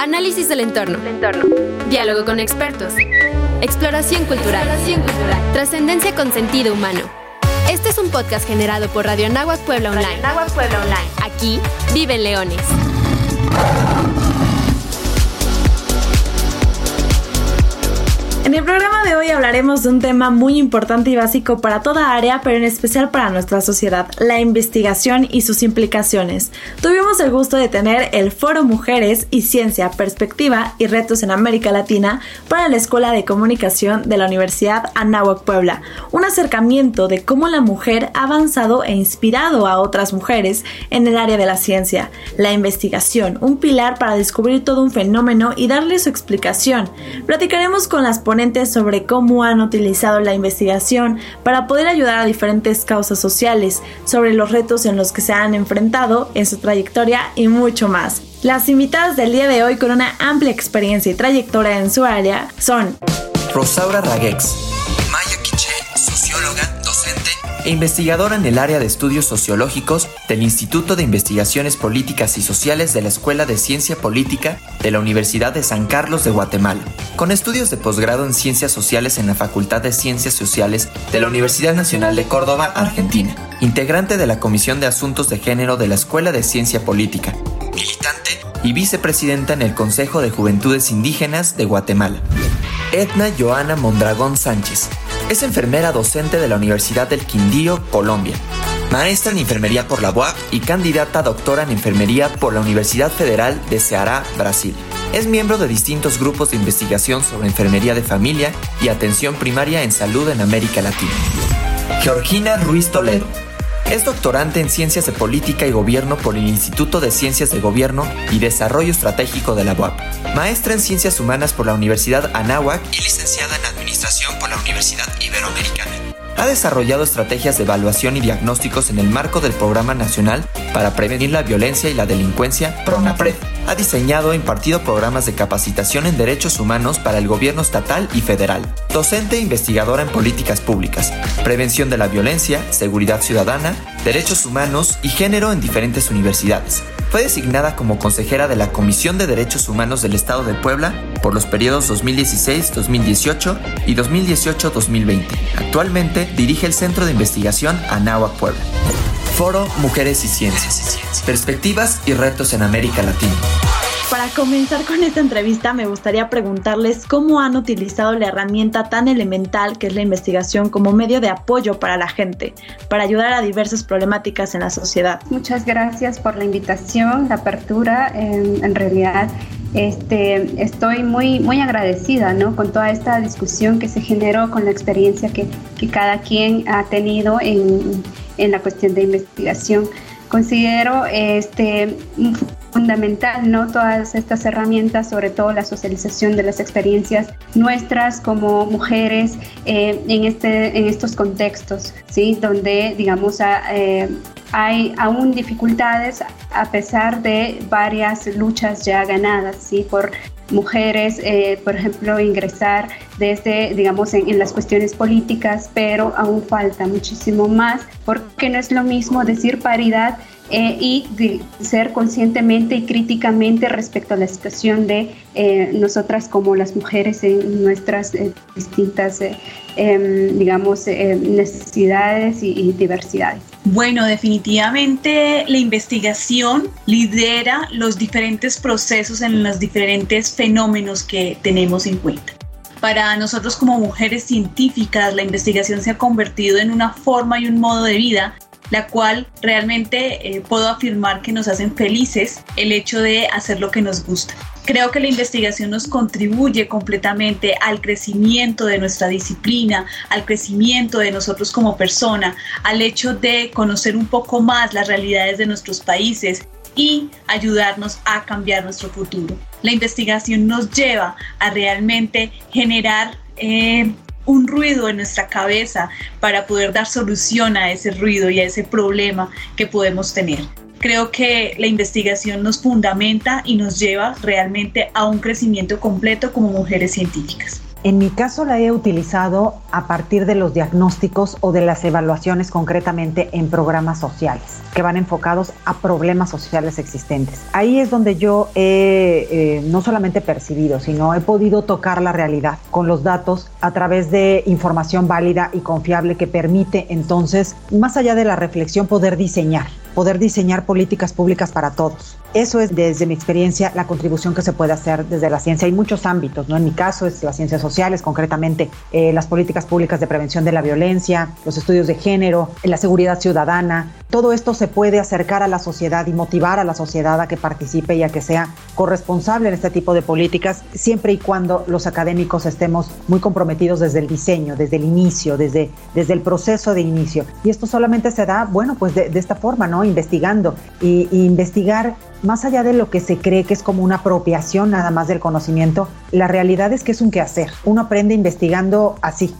Análisis del entorno. Diálogo con expertos. Exploración cultural. Trascendencia con sentido humano. Este es un podcast generado por Radio Anáhuac Puebla Online. Puebla Online. Aquí viven leones. En el programa de hoy hablaremos de un tema muy importante y básico para toda área, pero en especial para nuestra sociedad, la investigación y sus implicaciones. Tuvimos el gusto de tener el Foro Mujeres y Ciencia, Perspectiva y Retos en América Latina para la Escuela de Comunicación de la Universidad Anáhuac Puebla, un acercamiento de cómo la mujer ha avanzado e inspirado a otras mujeres en el área de la ciencia, la investigación, un pilar para descubrir todo un fenómeno y darle su explicación. Platicaremos con las sobre cómo han utilizado la investigación para poder ayudar a diferentes causas sociales, sobre los retos en los que se han enfrentado en su trayectoria y mucho más. Las invitadas del día de hoy con una amplia experiencia y trayectoria en su área son Rosaura Raguex, Maya Quiche, socióloga, e investigadora en el área de estudios sociológicos del Instituto de Investigaciones Políticas y Sociales de la Escuela de Ciencia Política de la Universidad de San Carlos de Guatemala, con estudios de posgrado en Ciencias Sociales en la Facultad de Ciencias Sociales de la Universidad Nacional de Córdoba, Argentina, integrante de la Comisión de Asuntos de Género de la Escuela de Ciencia Política, militante y vicepresidenta en el Consejo de Juventudes Indígenas de Guatemala. Edna Joana Mondragón Sánchez, es enfermera docente de la Universidad del Quindío, Colombia. Maestra en enfermería por la UAP y candidata a doctora en enfermería por la Universidad Federal de Ceará, Brasil. Es miembro de distintos grupos de investigación sobre enfermería de familia y atención primaria en salud en América Latina. Georgina Ruiz Toledo. Es doctorante en Ciencias de Política y Gobierno por el Instituto de Ciencias de Gobierno y Desarrollo Estratégico de la UAP. Maestra en Ciencias Humanas por la Universidad Anáhuac y licenciada en Administración por la Universidad Iberoamericana. Ha desarrollado estrategias de evaluación y diagnósticos en el marco del Programa Nacional para Prevenir la Violencia y la Delincuencia, PRONAPRED. Ha diseñado e impartido programas de capacitación en derechos humanos para el gobierno estatal y federal. Docente e investigadora en políticas públicas, prevención de la violencia, seguridad ciudadana, derechos humanos y género en diferentes universidades. Fue designada como consejera de la Comisión de Derechos Humanos del Estado de Puebla por los periodos 2016-2018 y 2018-2020. Actualmente dirige el Centro de Investigación Anáhuac Puebla. Foro Mujeres y Ciencias. Perspectivas y retos en América Latina. Para comenzar con esta entrevista me gustaría preguntarles cómo han utilizado la herramienta tan elemental que es la investigación como medio de apoyo para la gente, para ayudar a diversas problemáticas en la sociedad. Muchas gracias por la invitación, la apertura. En, realidad este, estoy muy, muy agradecida ¿no? con toda esta discusión que se generó, con la experiencia que, que cada quien ha tenido en, en la cuestión de investigación. Considero este, fundamental, ¿no? Todas estas herramientas, sobre todo la socialización de las experiencias nuestras como mujeres eh, en, este, en estos contextos, ¿sí? Donde, digamos, eh, hay aún dificultades a pesar de varias luchas ya ganadas, ¿sí? Por mujeres, eh, por ejemplo, ingresar desde, digamos, en, las cuestiones políticas, pero aún falta muchísimo más, porque no es lo mismo decir paridad eh, y de ser conscientemente y críticamente respecto a la situación de eh, nosotras como las mujeres en nuestras eh, distintas, em, digamos, necesidades y, diversidades. Bueno, definitivamente la investigación lidera los diferentes procesos en los diferentes fenómenos que tenemos en cuenta. Para nosotros como mujeres científicas, la investigación se ha convertido en una forma y un modo de vida la cual realmente eh, puedo afirmar que nos hacen felices el hecho de hacer lo que nos gusta. Creo que la investigación nos contribuye completamente al crecimiento de nuestra disciplina, al crecimiento de nosotros como persona, al hecho de conocer un poco más las realidades de nuestros países y ayudarnos a cambiar nuestro futuro. La investigación nos lleva a realmente generar eh, un ruido en nuestra cabeza para poder dar solución a ese ruido y a ese problema que podemos tener. Creo que la investigación nos fundamenta y nos lleva realmente a un crecimiento completo como mujeres científicas. En mi caso la he utilizado a partir de los diagnósticos o de las evaluaciones concretamente en programas sociales que van enfocados a problemas sociales existentes. Ahí es donde yo he eh, no solamente percibido, sino he podido tocar la realidad con los datos a través de información válida y confiable que permite entonces, más allá de la reflexión, poder diseñar poder diseñar políticas públicas para todos. Eso es desde mi experiencia la contribución que se puede hacer desde la ciencia. Hay muchos ámbitos, ¿no? En mi caso es las ciencias sociales, concretamente eh, las políticas públicas de prevención de la violencia, los estudios de género, la seguridad ciudadana. Todo esto se puede acercar a la sociedad y motivar a la sociedad a que participe y a que sea corresponsable en este tipo de políticas, siempre y cuando los académicos estemos muy comprometidos desde el diseño, desde el inicio, desde, desde el proceso de inicio. Y esto solamente se da, bueno, pues de, de esta forma, ¿no? Investigando y, investigar más allá de lo que se cree que es como una apropiación nada más del conocimiento, la realidad es que es un quehacer. Uno aprende investigando así,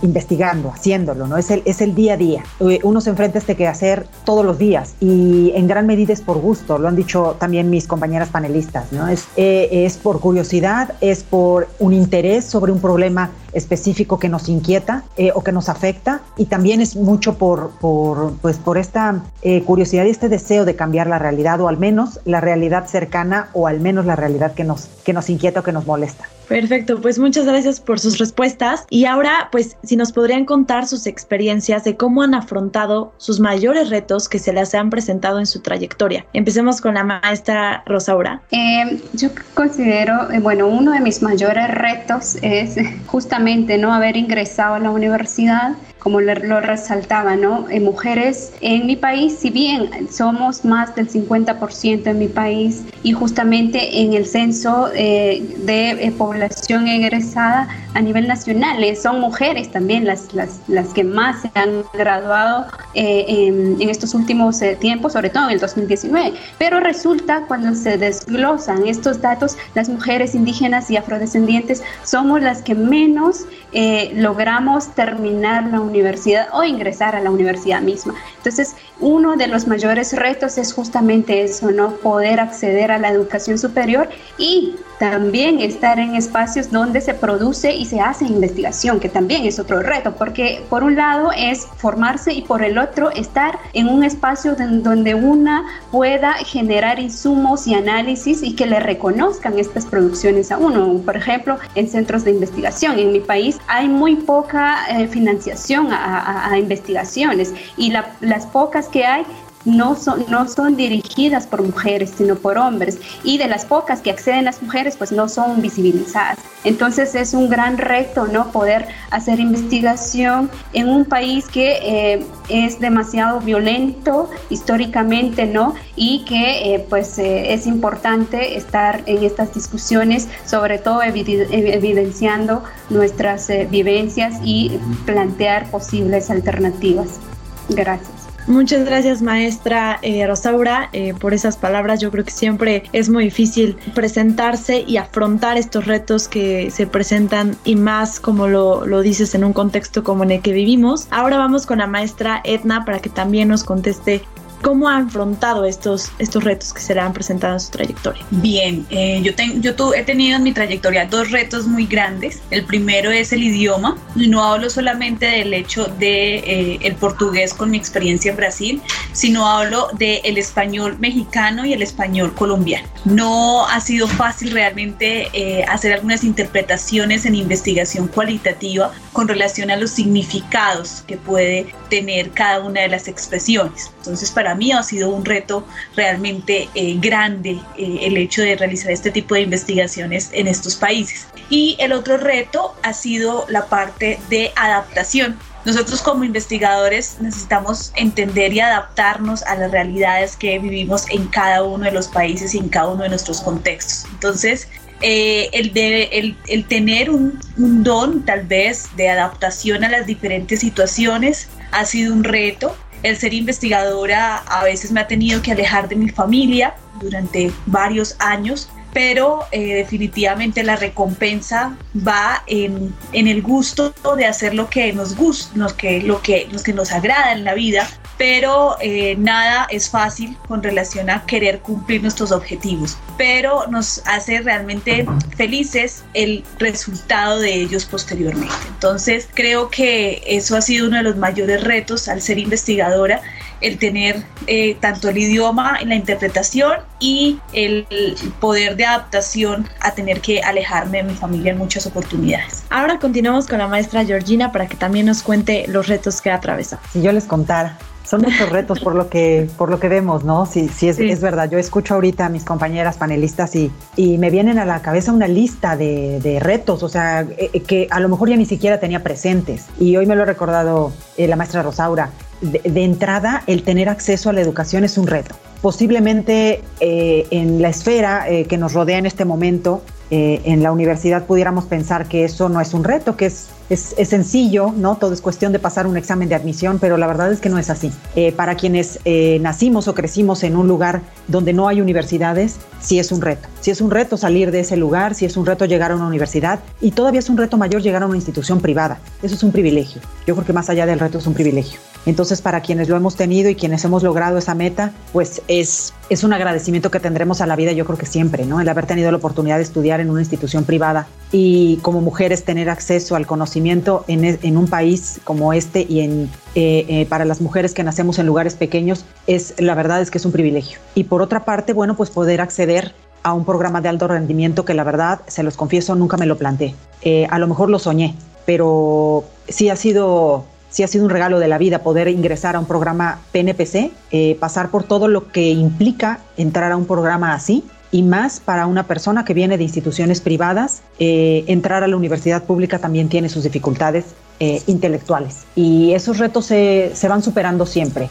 investigando, haciéndolo, ¿no? Es el, es el día a día. Eh, uno se enfrenta a este quehacer todos los días y en gran medida es por gusto, lo han dicho también mis compañeras panelistas, ¿no? Es, eh, es por curiosidad, es por un interés sobre un problema específico que nos inquieta eh, o que nos afecta y también es mucho por, por, pues, por esta curiosidad y este deseo de cambiar la realidad o al menos la realidad cercana o al menos la realidad que nos, que nos inquieta o que nos molesta. Perfecto, pues muchas gracias por sus respuestas. Y ahora, pues, si nos podrían contar sus experiencias de cómo han afrontado sus mayores retos que se les han presentado en su trayectoria. Empecemos con la maestra Rosaura. Eh, yo considero, eh, bueno, uno de mis mayores retos es justamente no haber ingresado a la universidad como lo resaltaba, ¿no? En mujeres en mi país, si bien somos más del 50% en mi país y justamente en el censo eh, de eh, población egresada a nivel nacional, eh, son mujeres también las, las, las, que más se han graduado en, en, estos últimos tiempos, sobre todo en el 2019. Pero resulta cuando se desglosan estos datos, las mujeres indígenas y afrodescendientes somos las que menos logramos terminar la universidad o ingresar a la universidad misma. Entonces, uno de los mayores retos es justamente eso, ¿no? Poder acceder a la educación superior y también estar en espacios donde se produce y se hace investigación, que también es otro reto, porque por un lado es formarse y por el otro estar en un espacio donde una pueda generar insumos y análisis y que le reconozcan estas producciones a uno. Por ejemplo, en centros de investigación. En mi país hay muy poca eh, financiación a, investigaciones y las pocas que hay no son, no son dirigidas por mujeres, sino por hombres. Y de las pocas que acceden las mujeres, pues no son visibilizadas. Entonces es un gran reto, ¿no? Poder hacer investigación en un país que eh, es demasiado violento históricamente, ¿no? Y que eh, pues eh, es importante estar en estas discusiones, sobre todo evidenciando nuestras vivencias y plantear posibles alternativas. Gracias. Muchas gracias maestra eh, Rosaura eh, por esas palabras. Yo creo que siempre es muy difícil presentarse y afrontar estos retos que se presentan y más como lo, lo dices en un contexto como en el que vivimos. Ahora vamos con la maestra Edna para que también nos conteste ¿Cómo ha afrontado estos, estos retos que se le han presentado en su trayectoria? Bien, eh, yo, yo he tenido en mi trayectoria dos retos muy grandes. El primero es el idioma. No hablo solamente del hecho de eh, el portugués con mi experiencia en Brasil, sino hablo del el español mexicano y el español colombiano. No ha sido fácil realmente eh, hacer algunas interpretaciones en investigación cualitativa con relación a los significados que puede tener cada una de las expresiones. Entonces, para mí ha sido un reto realmente eh, grande eh, el hecho de realizar este tipo de investigaciones en estos países. Y el otro reto ha sido la parte de adaptación. Nosotros como investigadores necesitamos entender y adaptarnos a las realidades que vivimos en cada uno de los países y en cada uno de nuestros contextos. Entonces, eh, el, de, el, el, tener un, un, don tal vez de adaptación a las diferentes situaciones ha sido un reto el ser investigadora a veces me ha tenido que alejar de mi familia durante varios años, pero eh, definitivamente la recompensa va en, el gusto de hacer lo que nos gusta, lo que, lo, que, lo que nos agrada en la vida pero eh, nada es fácil con relación a querer cumplir nuestros objetivos, pero nos hace realmente felices el resultado de ellos posteriormente. Entonces creo que eso ha sido uno de los mayores retos al ser investigadora el tener eh, tanto el idioma en la interpretación y el poder de adaptación a tener que alejarme de mi familia en muchas oportunidades. Ahora continuamos con la maestra Georgina para que también nos cuente los retos que ha atravesado. Si yo les contara, son muchos retos por lo que, por lo que vemos, ¿no? Sí, sí, es, es verdad. Yo escucho ahorita a mis compañeras panelistas y, y me vienen a la cabeza una lista de, de retos, o sea, eh, que a lo mejor ya ni siquiera tenía presentes. Y hoy me lo ha recordado eh, la maestra Rosaura de, entrada, el tener acceso a la educación es un reto. Posiblemente eh, en la esfera eh, que nos rodea en este momento, eh, en la universidad pudiéramos pensar que eso no es un reto, que es, es, sencillo, ¿no? Todo es cuestión de pasar un examen de admisión, pero la verdad es que no es así. para quienes nacimos o crecimos en un lugar donde no hay universidades, sí es un reto. Sí es un reto salir de ese lugar, sí es un reto llegar a una universidad y todavía es un reto mayor llegar a una institución privada. Eso es un privilegio. Yo creo que más allá del reto es un privilegio. Entonces, para quienes lo hemos tenido y quienes hemos logrado esa meta, pues es, es un agradecimiento que tendremos a la vida, yo creo que siempre, ¿no? El haber tenido la oportunidad de estudiar en una institución privada y como mujeres tener acceso al conocimiento en, en un país como este y en, eh, eh, para las mujeres que nacemos en lugares pequeños, es la verdad es que es un privilegio. Y por otra parte, bueno, pues poder acceder a un programa de alto rendimiento que la verdad, se los confieso, nunca me lo planteé. Eh, a lo mejor lo soñé, pero sí ha sido sí ha sido un regalo de la vida poder ingresar a un programa PNPC, eh, pasar por todo lo que implica entrar a un programa así y más para una persona que viene de instituciones privadas, eh, entrar a la universidad pública también tiene sus dificultades eh, intelectuales y esos retos se, se van superando siempre.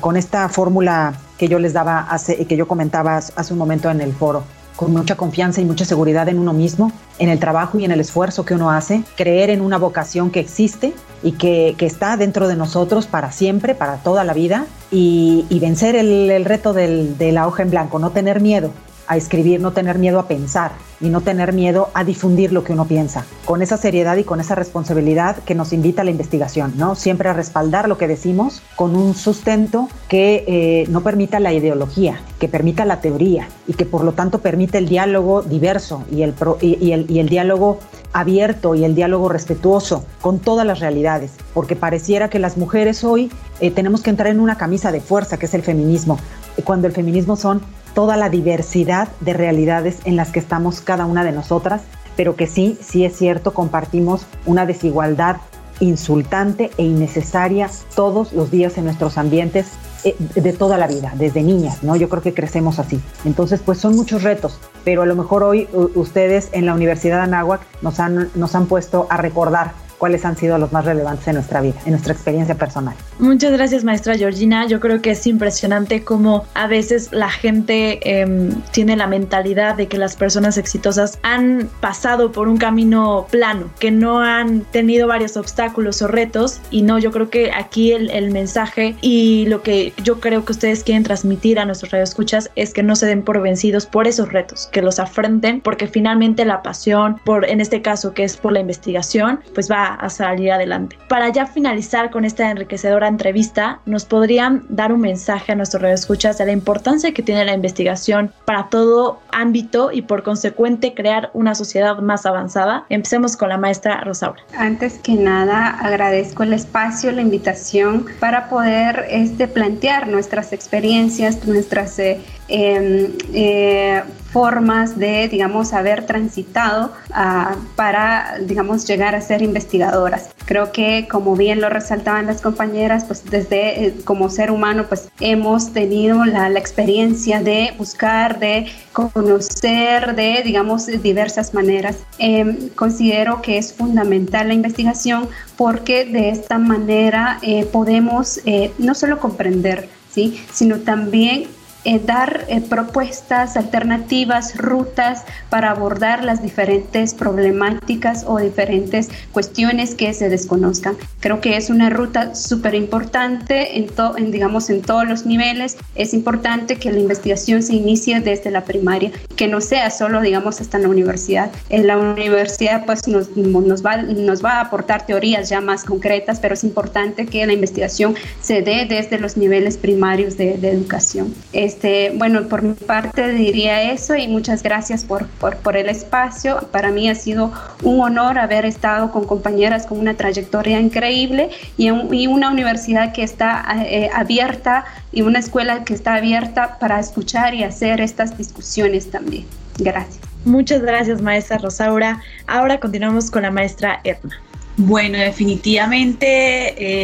con esta fórmula que yo les daba, hace, que yo comentaba hace un momento en el foro, con mucha confianza y mucha seguridad en uno mismo, en el trabajo y en el esfuerzo que uno hace, creer en una vocación que existe y que, está dentro de nosotros para siempre, para toda la vida, y, vencer el, reto de la hoja en blanco, no tener miedo, a escribir, no tener miedo a pensar y no tener miedo a difundir lo que uno piensa, con esa seriedad y con esa responsabilidad que nos invita a la investigación, ¿no? Siempre a respaldar lo que decimos con un sustento que eh, no permita la ideología, que permita la teoría y que por lo tanto permita el diálogo diverso y el, y, el, y el diálogo abierto y el diálogo respetuoso con todas las realidades, porque pareciera que las mujeres hoy eh, tenemos que entrar en una camisa de fuerza, que es el feminismo, cuando el feminismo son toda la diversidad de realidades en las que estamos cada una de nosotras, pero que sí, sí es cierto, compartimos una desigualdad insultante e innecesaria todos los días en nuestros ambientes eh, de toda la vida, desde niñas, ¿no? Yo creo que crecemos así. Entonces, pues son muchos retos, pero a lo mejor hoy ustedes en la Universidad de Anáhuac nos han, nos han puesto a recordar cuáles han sido los más relevantes en nuestra vida, en nuestra experiencia personal. Muchas gracias, maestra Georgina. Yo creo que es impresionante cómo a veces la gente em, tiene la mentalidad de que las personas exitosas han pasado por un camino plano, que no han tenido varios obstáculos o retos. Y no, yo creo que aquí el, el mensaje y lo que yo creo que ustedes quieren transmitir a nuestros radioescuchas es que no se den por vencidos por esos retos, que los afrenten, porque finalmente la pasión, por en este caso que es por la investigación, pues va a salir adelante. Para ya finalizar con esta enriquecedora entrevista, ¿nos podrían dar un mensaje a nuestros radioescuchas de la importancia que tiene la investigación para todo ámbito y por consecuente crear una sociedad más avanzada? Empecemos con la maestra Rosaura. Antes que nada, agradezco el espacio, la invitación para poder este, plantear nuestras experiencias, nuestras eh, em, eh, formas de, digamos, haber transitado ah, para, digamos, llegar a ser investigadoras. Creo que, como bien lo resaltaban las compañeras, pues desde eh, como ser humano, pues hemos tenido la, la experiencia de buscar, de conocer, de, digamos, diversas maneras. Em, considero que es fundamental la investigación porque de esta manera eh, podemos eh, no solo comprender, ¿sí? sino también eh, dar eh, propuestas, alternativas, rutas para abordar las diferentes problemáticas o diferentes cuestiones que se desconozcan. Creo que es una ruta súper importante en, en, digamos, en todos los niveles. Es importante que la investigación se inicie desde la primaria, que no sea solo, digamos, hasta la universidad. En la universidad, pues, nos, nos, va, nos va a aportar teorías ya más concretas, pero es importante que la investigación se dé desde los niveles primarios de, de educación. Este, bueno, por mi parte diría eso y muchas gracias por, por, por, el espacio. Para mí ha sido un honor haber estado con compañeras con una trayectoria increíble y, y una universidad que está eh, abierta y una escuela que está abierta para escuchar y hacer estas discusiones también. Gracias. Muchas gracias, maestra Rosaura. Ahora continuamos con la maestra Edna. Bueno, definitivamente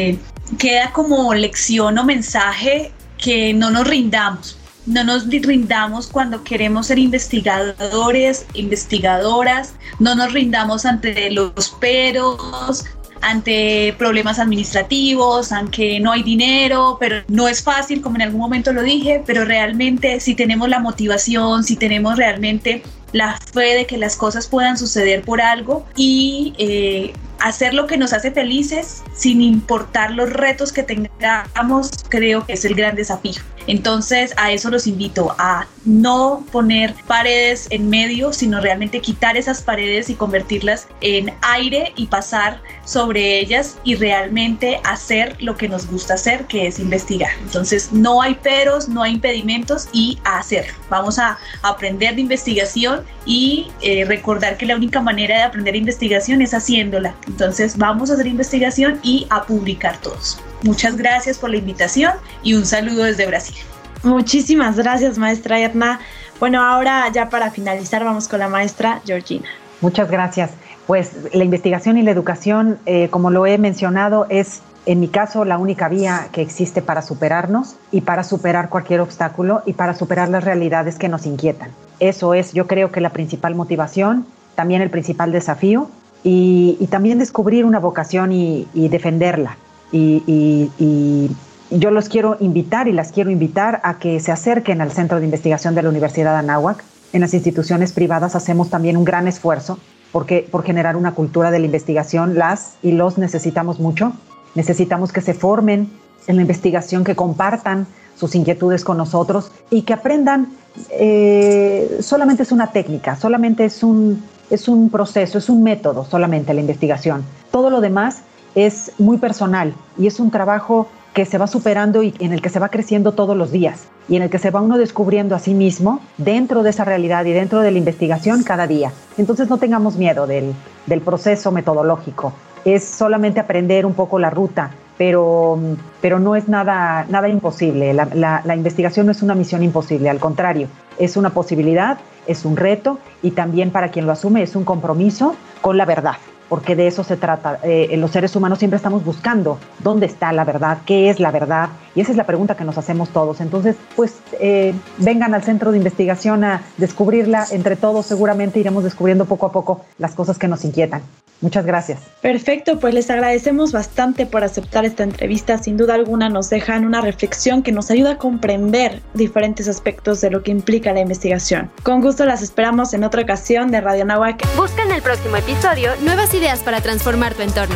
eh, queda como lección o mensaje que no nos rindamos, no nos rindamos cuando queremos ser investigadores, investigadoras, no nos rindamos ante los peros, ante problemas administrativos, aunque no hay dinero, pero no es fácil, como en algún momento lo dije, pero realmente si tenemos la motivación, si tenemos realmente la fe de que las cosas puedan suceder por algo y eh, hacer lo que nos hace felices sin importar los retos que tengamos, creo que es el gran desafío. Entonces a eso los invito, a no poner paredes en medio, sino realmente quitar esas paredes y convertirlas en aire y pasar sobre ellas y realmente hacer lo que nos gusta hacer, que es investigar. Entonces no hay peros, no hay impedimentos y a hacerlo. Vamos a aprender de investigación y eh, recordar que la única manera de aprender investigación es haciéndola. Entonces vamos a hacer investigación y a publicar todos. Muchas gracias por la invitación y un saludo desde Brasil. Muchísimas gracias, maestra Edna. Bueno, ahora ya para finalizar vamos con la maestra Georgina. Muchas gracias. Pues la investigación y la educación, eh, como lo he mencionado, es en mi caso la única vía que existe para superarnos y para superar cualquier obstáculo y para superar las realidades que nos inquietan. Eso es, yo creo que la principal motivación, también el principal desafío y, también descubrir una vocación y, defenderla. Y, yo los quiero invitar y las quiero invitar a que se acerquen al Centro de Investigación de la Universidad de Anáhuac. En las instituciones privadas hacemos también un gran esfuerzo porque, por generar una cultura de la investigación. Las y los necesitamos mucho. Necesitamos que se formen en la investigación, que compartan sus inquietudes con nosotros y que aprendan. Eh, solamente es una técnica, solamente es un, es un proceso, es un método solamente la investigación. Todo lo demás es muy personal y es un trabajo que se va superando y en el que se va creciendo todos los días y en el que se va uno descubriendo a sí mismo dentro de esa realidad y dentro de la investigación cada día. Entonces no tengamos miedo del, del proceso metodológico, es solamente aprender un poco la ruta, pero, pero no es nada, nada imposible. La, la, investigación no es una misión imposible, al contrario, es una posibilidad, es un reto y también para quien lo asume es un compromiso con la verdad porque de eso se trata. Eh, los seres humanos siempre estamos buscando dónde está la verdad, qué es la verdad, y esa es la pregunta que nos hacemos todos. Entonces, pues eh, vengan al centro de investigación a descubrirla. Entre todos seguramente iremos descubriendo poco a poco las cosas que nos inquietan. Muchas gracias. Perfecto, pues les agradecemos bastante por aceptar esta entrevista. Sin duda alguna nos dejan una reflexión que nos ayuda a comprender diferentes aspectos de lo que implica la investigación. Con gusto las esperamos en otra ocasión de Radio Nahuac. Busca en el próximo episodio nuevas ideas para transformar tu entorno.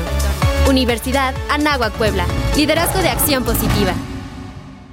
Universidad Anáhuac Puebla. Liderazgo de acción positiva.